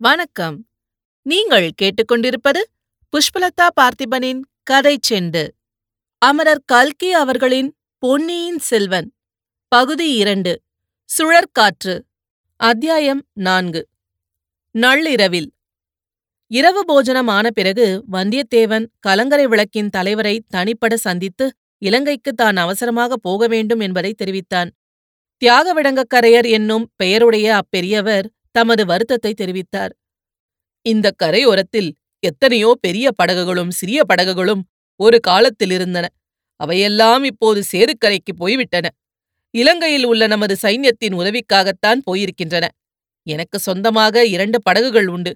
வணக்கம். நீங்கள் கேட்டுக்கொண்டிருப்பது புஷ்பலதா பார்த்திபனின் கதை செண்டு. அமரர் கல்கி அவர்களின் பொன்னியின் செல்வன். பகுதி இரண்டு. சுழற்காற்று. அத்தியாயம் நான்கு. நள்ளிரவில். இரவு போஜனம் ஆன பிறகு வந்தியத்தேவன் கலங்கரை விளக்கின் தலைவரை தனிப்பட சந்தித்து இலங்கைக்கு தான் அவசரமாக போக வேண்டும் என்பதை தெரிவித்தான். தியாகவிடங்கக்கரையர் என்னும் பெயருடைய அப்பெரியவர் தமது வருத்தத்தை தெரிவித்தார். இந்த கரையோரத்தில் எத்தனையோ பெரிய படகுகளும் சிறிய படகுகளும் ஒரு காலத்தில் இருந்தன. அவையெல்லாம் இப்போது சேதுக்கரைக்கு போய்விட்டன. இலங்கையில் உள்ள நமது சைன்யத்தின் உதவிக்காகத்தான் போயிருக்கின்றன. எனக்கு சொந்தமாக இரண்டு படகுகள் உண்டு.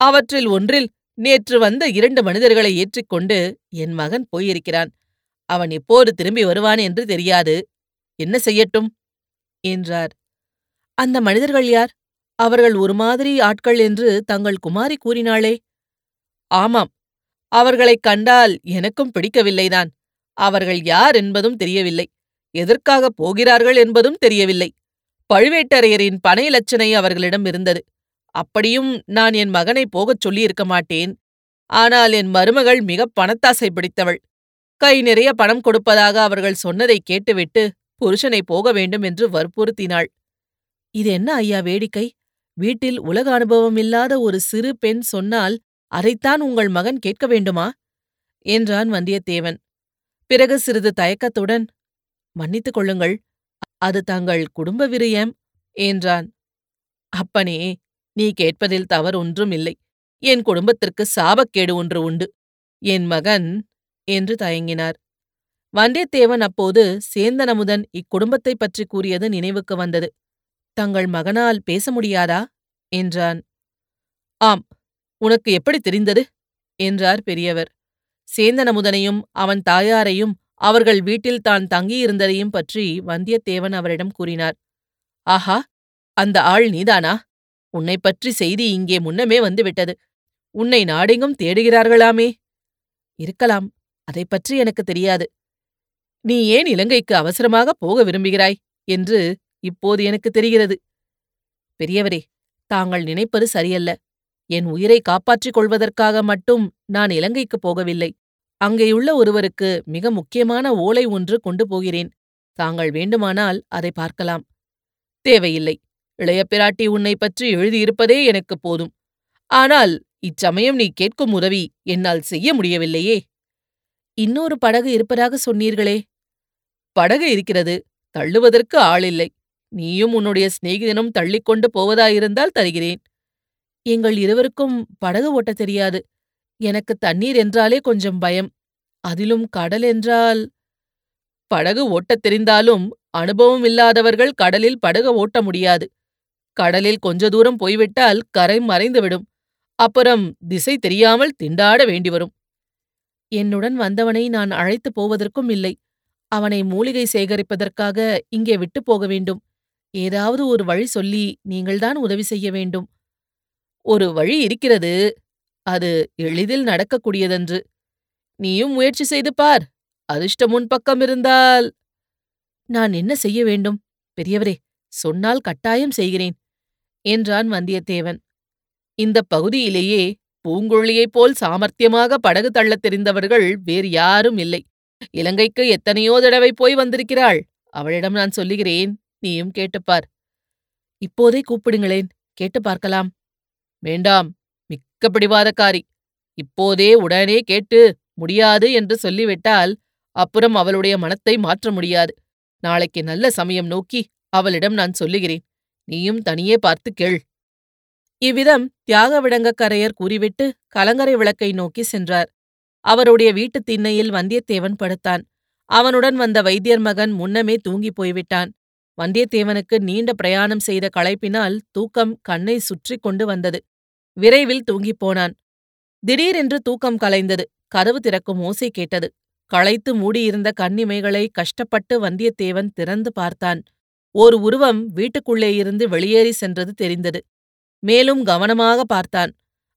அவற்றில் ஒன்றில் நேற்று வந்த இரண்டு மனிதர்களை ஏற்றிக்கொண்டு என் மகன் போயிருக்கிறான். அவன் எப்போது திரும்பி வருவான் என்று தெரியாது. என்ன செய்யட்டும்? என்றார். அந்த மனிதர்கள் யார்? அவர்கள் ஒரு மாதிரி ஆட்கள் என்று தங்கள் குமாரி கூறினாளே. ஆமாம் அவர்களைக் கண்டால் எனக்கும் பிடிக்கவில்லைதான். அவர்கள் யார் என்பதும் தெரியவில்லை. எதற்காக போகிறார்கள் என்பதும் தெரியவில்லை. பழுவேட்டரையரின் பனை லட்சணை அவர்களிடம் இருந்தது. அப்படியும் நான் என் மகனை போகச் சொல்லியிருக்க மாட்டேன். ஆனால் என் மருமகள் மிக பணத்தாசை பிடித்தவள். கை நிறைய பணம் கொடுப்பதாக அவர்கள் சொன்னதை கேட்டுவிட்டு புருஷனை போக வேண்டும் என்று வற்புறுத்தினாள். இது என்ன ஐயா வேடிக்கை? வீட்டில் உலக அனுபவம் இல்லாத ஒரு சிறு பெண் சொன்னால் அதைத்தான் உங்கள் மகன் கேட்க வேண்டுமா? என்றான் வந்தியத்தேவன். பிறகு சிறிது தயக்கத்துடன் மன்னித்துக் கொள்ளுங்கள் அது தங்கள் குடும்ப விரயம் என்றான். அப்பனே நீ கேட்பதில் தவறு ஒன்றும் இல்லை என் குடும்பத்திற்கு சாபக்கேடு ஒன்று உண்டு. என் மகன் என்று தயங்கினார். வந்தியத்தேவன் அப்போது சேந்தனமுதன் இக்குடும்பத்தைப் பற்றி கூறியது நினைவுக்கு வந்தது. தங்கள் மகனால் பேச முடியாதா? என்றான். ஆம் உனக்கு எப்படி தெரிந்தது? என்றார் பெரியவர். சேந்தனமுதனையும் அவன் தாயாரையும் அவர்கள் வீட்டில் தான் தங்கியிருந்ததையும் பற்றி வந்தியத்தேவன் அவரிடம் கூறினார். ஆஹா அந்த ஆள் நீதானா? உன்னை பற்றி செய்தி இங்கே முன்னமே வந்துவிட்டது. உன்னை நாடெங்கும் தேடுகிறார்களாமே? இருக்கலாம் அதை பற்றி எனக்கு தெரியாது. நீ ஏன் இலங்கைக்கு அவசரமாக போக விரும்புகிறாய்? என்று இப்போது எனக்கு தெரிகிறது. பெரியவரே தாங்கள் நினைப்பது சரியல்ல. என் உயிரை காப்பாற்றிக் கொள்வதற்காக மட்டும் நான் இலங்கைக்குப் போகவில்லை. அங்கேயுள்ள ஒருவருக்கு மிக முக்கியமான ஓலை ஒன்று கொண்டு போகிறேன். தாங்கள் வேண்டுமானால் அதை பார்க்கலாம். தேவையில்லை. இளைய பிராட்டி உன்னை பற்றி எழுதியிருப்பதே எனக்கு போதும். ஆனால் இச்சமயம் நீ கேட்கும் உதவி என்னால் செய்ய முடியவில்லையே. இன்னொரு படகு இருப்பதாக சொன்னீர்களே. படகு இருக்கிறது. தள்ளுவதற்கு ஆளில்லை. நீயும் உன்னுடைய சிநேகிதனும் தள்ளிக்கொண்டு போவதாயிருந்தால் தருகிறேன். எங்கள் இருவருக்கும் படகு ஓட்டத் தெரியாது. எனக்கு தண்ணீர் என்றாலே கொஞ்சம் பயம். அதிலும் கடல் என்றால்? படகு ஓட்டத் தெரிந்தாலும் அனுபவம் இல்லாதவர்கள் கடலில் படகு ஓட்ட முடியாது. கடலில் கொஞ்ச தூரம் போய்விட்டால் கரை மறைந்துவிடும். அப்புறம் திசை தெரியாமல் திண்டாட வேண்டி வரும் என்னுடன் வந்தவனை நான் அழைத்துப் போவதற்கும் இல்லை. அவனை மூலிகை சேகரிப்பதற்காக இங்கே விட்டுப் போக வேண்டும். ஏதாவது ஒரு வழி சொல்லி நீங்கள்தான் உதவி செய்ய வேண்டும். ஒரு வழி இருக்கிறது. அது எளிதில் நடக்கக்கூடியதன்று. நீயும் முயற்சி செய்து பார். அதிர்ஷ்டம் உன் பக்கம் இருந்தால். நான் என்ன செய்ய வேண்டும்? பெரியவரே சொன்னால் கட்டாயம் செய்கிறேன் என்றான் வந்தியத்தேவன். இந்த பகுதியிலேயே பூங்குழலியைப் போல் சாமர்த்தியமாக படகு தள்ளத் தெரிந்தவர்கள் வேறு யாரும் இல்லை. இலங்கைக்கு எத்தனையோ தடவை போய் வந்திருக்கிறாள். அவளிடம் நான் சொல்லுகிறேன் நீயும் கேட்டுப்பார் இப்போதே கூப்பிடுங்களேன் கேட்டு பார்க்கலாம். வேண்டாம் மிக்க பிடிவாதக்காரி. இப்போதே உடனே கேட்டு முடியாது என்று சொல்லிவிட்டால் அப்புறம் அவளுடைய மனத்தை மாற்ற முடியாது. நாளைக்கு நல்ல சமயம் நோக்கி அவளிடம் நான் சொல்லுகிறேன். நீயும் தனியே பார்த்து கேள். இவ்விதம் தியாக விடங்கக்கரையர் கூறிவிட்டு கலங்கரை விளக்கை நோக்கி சென்றார். அவருடைய வீட்டுத் திண்ணையில் வந்தியத்தேவன் படுத்தான். அவனுடன் வந்த வைத்தியர் மகன் முன்னமே தூங்கிப் போய்விட்டான். வந்தியத்தேவனுக்கு நீண்ட பிரயாணம் செய்த களைப்பினால் தூக்கம் கண்ணை சுற்றி கொண்டு வந்தது. விரைவில் தூங்கிப் போனான். திடீரென்று தூக்கம் கலைந்தது. கதவு திறக்கும் ஓசை கேட்டது. களைத்து மூடியிருந்த கண்ணிமைகளை கஷ்டப்பட்டு வந்தியத்தேவன் திறந்து பார்த்தான். ஓர் உருவம் வீட்டுக்குள்ளே இருந்து வெளியேறி சென்றது தெரிந்தது. மேலும் கவனமாக பார்த்தான்.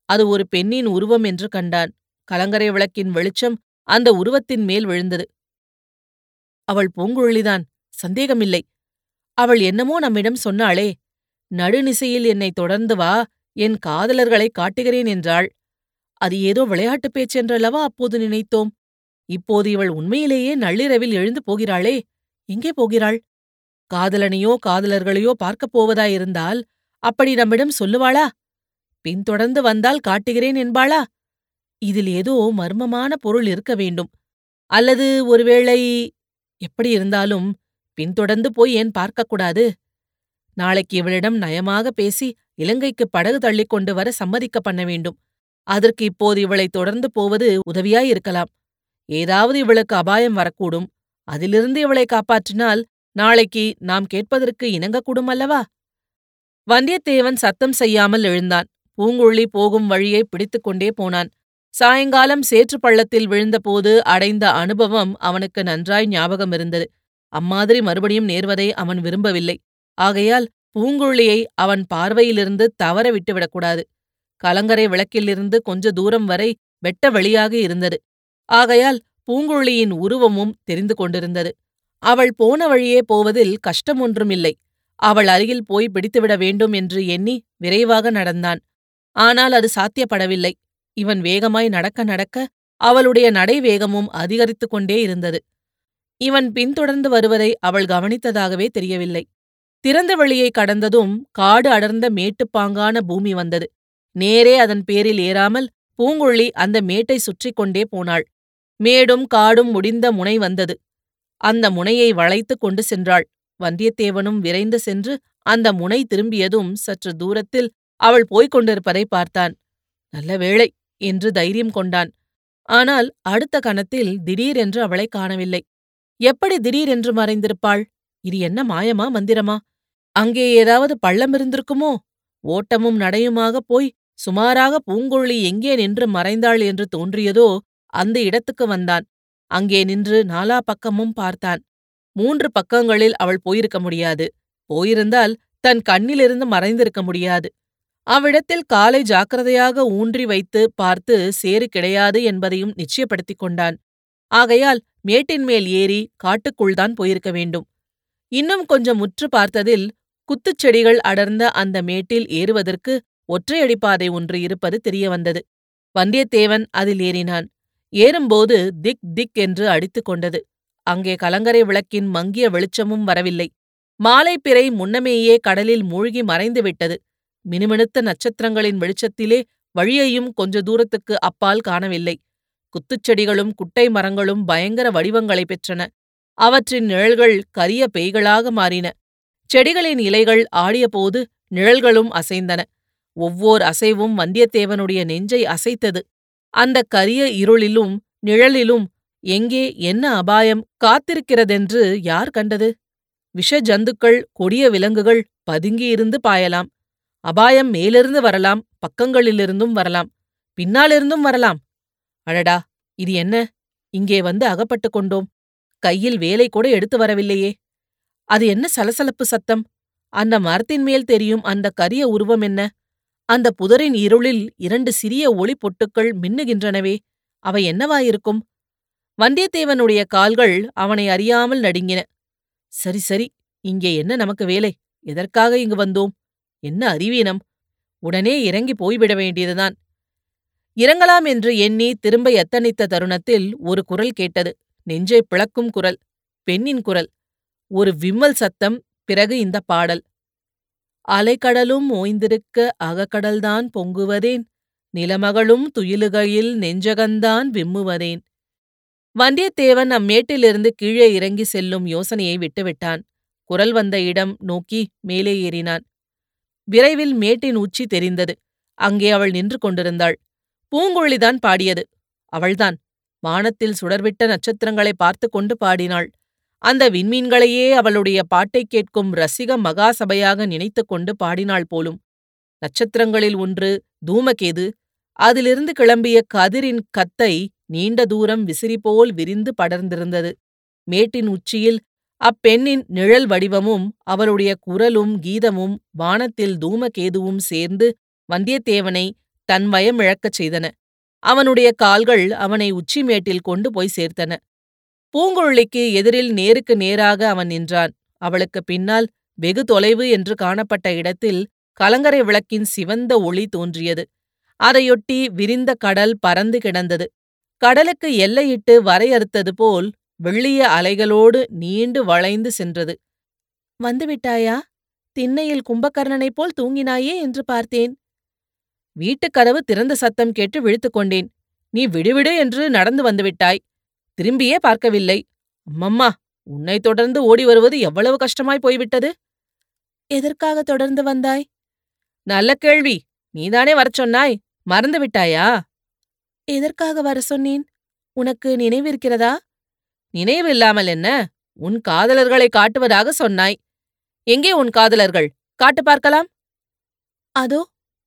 அது ஒரு பெண்ணின் உருவம் என்று கண்டான். கலங்கரை விளக்கின் வெளிச்சம் அந்த உருவத்தின் மேல் விழுந்தது. அவள் பூங்குழலிதான். சந்தேகமில்லை. அவள் என்னமோ நம்மிடம் சொன்னாளே நடுநிசையில் என்னை தொடர்ந்து வா என் காதலர்களை காட்டுகிறேன் என்றாள். அது ஏதோ விளையாட்டுப் பேச்சென்றல்லவா அப்போது நினைத்தோம்? இப்போது இவள் உண்மையிலேயே நள்ளிரவில் எழுந்து போகிறாளே எங்கே போகிறாள்? காதலனையோ காதலர்களையோ பார்க்கப் போவதாயிருந்தால் அப்படி நம்மிடம் சொல்லுவாளா? பின்தொடர்ந்து வந்தால் காட்டுகிறேன் என்பாளா? இதில் ஏதோ மர்மமான பொருள் இருக்க வேண்டும். அல்லது ஒருவேளை எப்படி இருந்தாலும் பின்தொடர்ந்து போய் ஏன் பார்க்கக்கூடாது? நாளைக்கு இவளிடம் நயமாக பேசி இலங்கைக்கு படகு தள்ளிக் கொண்டு வர சம்மதிக்க பண்ண வேண்டும். அதற்கு இப்போது இவளை தொடர்ந்து போவது உதவியாயிருக்கலாம். ஏதாவது இவளுக்கு அபாயம் வரக்கூடும். அதிலிருந்து இவளை காப்பாற்றினால் நாளைக்கு நாம் கேட்பதற்கு இணங்கக்கூடும் அல்லவா? வந்தியத்தேவன் சத்தம் செய்யாமல் எழுந்தான். பூங்குழலி போகும் வழியை பிடித்துக் கொண்டே போனான். சாயங்காலம் சேற்று பள்ளத்தில் விழுந்தபோது அடைந்த அனுபவம் அவனுக்கு நன்றாய் ஞாபகம் இருந்தது. அம்மாதிரி மறுபடியும் நேர்வதை அவன் விரும்பவில்லை. ஆகையால் பூங்குழலியை அவன் பார்வையிலிருந்து தவற விட்டுவிடக்கூடாது கலங்கரை விளக்கிலிருந்து கொஞ்ச தூரம் வரை வெட்ட வெளியாக இருந்தது. ஆகையால் பூங்குழலியின் உருவமும் தெரிந்து கொண்டிருந்தது. அவள் போன வழியே போவதில் கஷ்டம் ஒன்றுமில்லை அவள் அருகில் போய் பிடித்துவிட வேண்டும் என்று எண்ணி விரைவாக நடந்தான். ஆனால் அது சாத்தியப்படவில்லை. இவன் வேகமாய் நடக்க நடக்க அவளுடைய நடை வேகமும் அதிகரித்துக் கொண்டே இருந்தது. இவன் பின்தொடர்ந்து வருவதை அவள் கவனித்ததாகவே தெரியவில்லை. திறந்த வெளியை கடந்ததும் காடு அடர்ந்த மேட்டுப்பாங்கான பூமி வந்தது. நேரே அதன் பேரில் ஏறாமல் பூங்குழலி அந்த மேட்டை சுற்றி கொண்டே போனாள். மேடும் காடும் முடிந்த முனை வந்தது. அந்த முனையை வளைத்துக் கொண்டு சென்றாள். வந்தியத்தேவனும் விரைந்து சென்று அந்த முனை திரும்பியதும் சற்று தூரத்தில் அவள் போய்க் கொண்டிருப்பதை பார்த்தான். நல்ல வேளை என்று தைரியம் கொண்டான். ஆனால் அடுத்த கணத்தில் திடீரென்று அவளை காணவில்லை. எப்படி திடீரென்று மறைந்திருப்பாள்? இது என்ன மாயமா மந்திரமா? அங்கே ஏதாவது பள்ளம் இருந்திருக்குமோ? ஓட்டமும் நடையுமாக போய் சுமாராக பூங்குழலி எங்கே நின்று மறைந்தாள் என்று தோன்றியதோ அந்த இடத்துக்கு வந்தான். அங்கே நின்று நாலா பக்கமும் பார்த்தான். மூன்று பக்கங்களில் அவள் போயிருக்க முடியாது. போயிருந்தால் தன் கண்ணிலிருந்து மறைந்திருக்க முடியாது. அவ்விடத்தில் காலை ஜாக்கிரதையாக ஊன்றி வைத்து பார்த்து சேறு கிடையாது என்பதையும் நிச்சயப்படுத்திக் கொண்டான். ஆகையால் மேட்டின் மேல் ஏறி காட்டுக்குள்தான் போயிருக்க வேண்டும். இன்னும் கொஞ்சம் முற்று பார்த்ததில் குத்துச்செடிகள் அடர்ந்த அந்த மேட்டில் ஏறுவதற்கு ஒற்றையடிப்பாதை ஒன்று இருப்பது தெரியவந்தது. வந்தியத்தேவன் அதில் ஏறினான். ஏறும்போது திக் திக் என்று அடித்துக் கொண்டது. அங்கே கலங்கரை விளக்கின் மங்கிய வெளிச்சமும் வரவில்லை. மாலைப்பிறை முன்னமேயே கடலில் மூழ்கி மறைந்துவிட்டது மினுமினுத்த நட்சத்திரங்களின் வெளிச்சத்திலே வழியையும் கொஞ்ச தூரத்துக்கு அப்பால் காணவில்லை. குத்துச்செடிகளும் குட்டை மரங்களும் பயங்கர வடிவங்களைப் பெற்றன. அவற்றின் நிழல்கள் கரிய பேய்களாக மாறின. செடிகளின் இலைகள் ஆடியபோது நிழல்களும் அசைந்தன. ஒவ்வோர் அசைவும் வந்தியத்தேவனுடைய நெஞ்சை அசைத்தது. அந்த கரிய இருளிலும் நிழலிலும் எங்கே என்ன அபாயம் காத்திருக்கிறதென்று யார் கண்டது? விஷ ஜந்துக்கள் கொடிய விலங்குகள் பதுங்கியிருந்து பாயலாம். அபாயம் மேலிருந்து வரலாம் பக்கங்களிலிருந்தும் வரலாம் பின்னாலிருந்தும் வரலாம். அடடா இது என்ன? இங்கே வந்து அகப்பட்டுக் கொண்டோம். கையில் வேலை கூட எடுத்து வரவில்லையே. அது என்ன சலசலப்பு சத்தம்? அந்த மரத்தின் மேல் தெரியும் அந்த கரிய உருவம் என்ன? அந்த புதரின் இருளில் இரண்டு சிறிய ஒளி பொட்டுக்கள் மின்னுகின்றனவே அவை என்னவாயிருக்கும்? வந்தியத்தேவனுடைய கால்கள் அவனை அறியாமல் நடுங்கின. சரி சரி இங்கே என்ன நமக்கு வேலை? எதற்காக இங்கு வந்தோம்? என்ன அறிவீனம்? உடனே இறங்கி போய்விட வேண்டியதுதான். இறங்கலாம் என்று எண்ணி திரும்ப எத்தனித்த தருணத்தில் ஒரு குரல் கேட்டது. நெஞ்சை பிளக்கும் குரல் பெண்ணின் குரல். ஒரு விம்மல் சத்தம் பிறகு இந்த பாடல். அலைக்கடலும் ஓய்ந்திருக்க அகக்கடல்தான் பொங்குவதேன் நிலமகளும் துயிலுகையில் நெஞ்சகந்தான் விம்முவதேன். வந்தியத்தேவன் அம்மேட்டிலிருந்து கீழே இறங்கி செல்லும் யோசனையை விட்டுவிட்டான். குரல் வந்த இடம் நோக்கி மேலே ஏறினான். விரைவில் மேட்டின் உச்சி தெரிந்தது. அங்கே அவள் நின்று கொண்டிருந்தாள். பூங்குழிதான் பாடியது. அவள்தான். வானத்தில் சுடர்விட்ட நட்சத்திரங்களை பார்த்து கொண்டு பாடினாள். அந்த விண்மீன்களையே அவளுடைய பாட்டைக் கேட்கும் ரசிக மகாசபையாக நினைத்து கொண்டு பாடினாள் போலும். நட்சத்திரங்களில் ஒன்று தூமகேது. அதிலிருந்து கிளம்பிய கதிரின் கத்தை நீண்ட தூரம் விசிறி போல் விரிந்து படர்ந்திருந்தது. மேட்டின் உச்சியில் அப்பெண்ணின் நிழல் வடிவமும் அவளுடைய குரலும் கீதமும் வானத்தில் தூமகேதுவும் சேர்ந்து வந்தியத்தேவனை தன்மயமிழக்கச் செய்தன. அவனுடைய கால்கள் அவனை உச்சிமேட்டில் கொண்டு போய் சேர்த்தன. பூங்குழலிக்கு எதிரில் நேருக்கு நேராக அவன் நின்றான். அவளுக்கு பின்னால் வெகு தொலைவு என்று காணப்பட்ட இடத்தில் கலங்கரை விளக்கின் சிவந்த ஒளி தோன்றியது. அதையொட்டி விரிந்த கடல் பறந்து கிடந்தது. கடலுக்கு எல்லையிட்டு வரையறுத்தது போல் வெள்ளிய அலைகளோடு நீண்டு வளைந்து சென்றது. வந்துவிட்டாயா? திண்ணையில் கும்பகர்ணனைப் போல் தூங்கினாயே? என்று பார்த்தேன். வீட்டுக் கதவு திறந்த சத்தம் கேட்டு விழித்துக் கொண்டேன். நீ விடுவிடு என்று நடந்து வந்துவிட்டாய். திரும்பியே பார்க்கவில்லை. அம்மம்மா உன்னை தொடர்ந்து ஓடி வருவது எவ்வளவு கஷ்டமாய் போய்விட்டது? எதற்காக தொடர்ந்து வந்தாய்? நல்ல கேள்வி. நீதானே வரச் சொன்னாய். மறந்து விட்டாயா? எதற்காக வர சொன்னேன்? உனக்கு நினைவிருக்கிறதா நினைவு இல்லாமல் என்ன? உன் காதலர்களை காட்டுவதாக சொன்னாய். எங்கே உன் காதலர்கள்? காட்டு பார்க்கலாம்? அதோ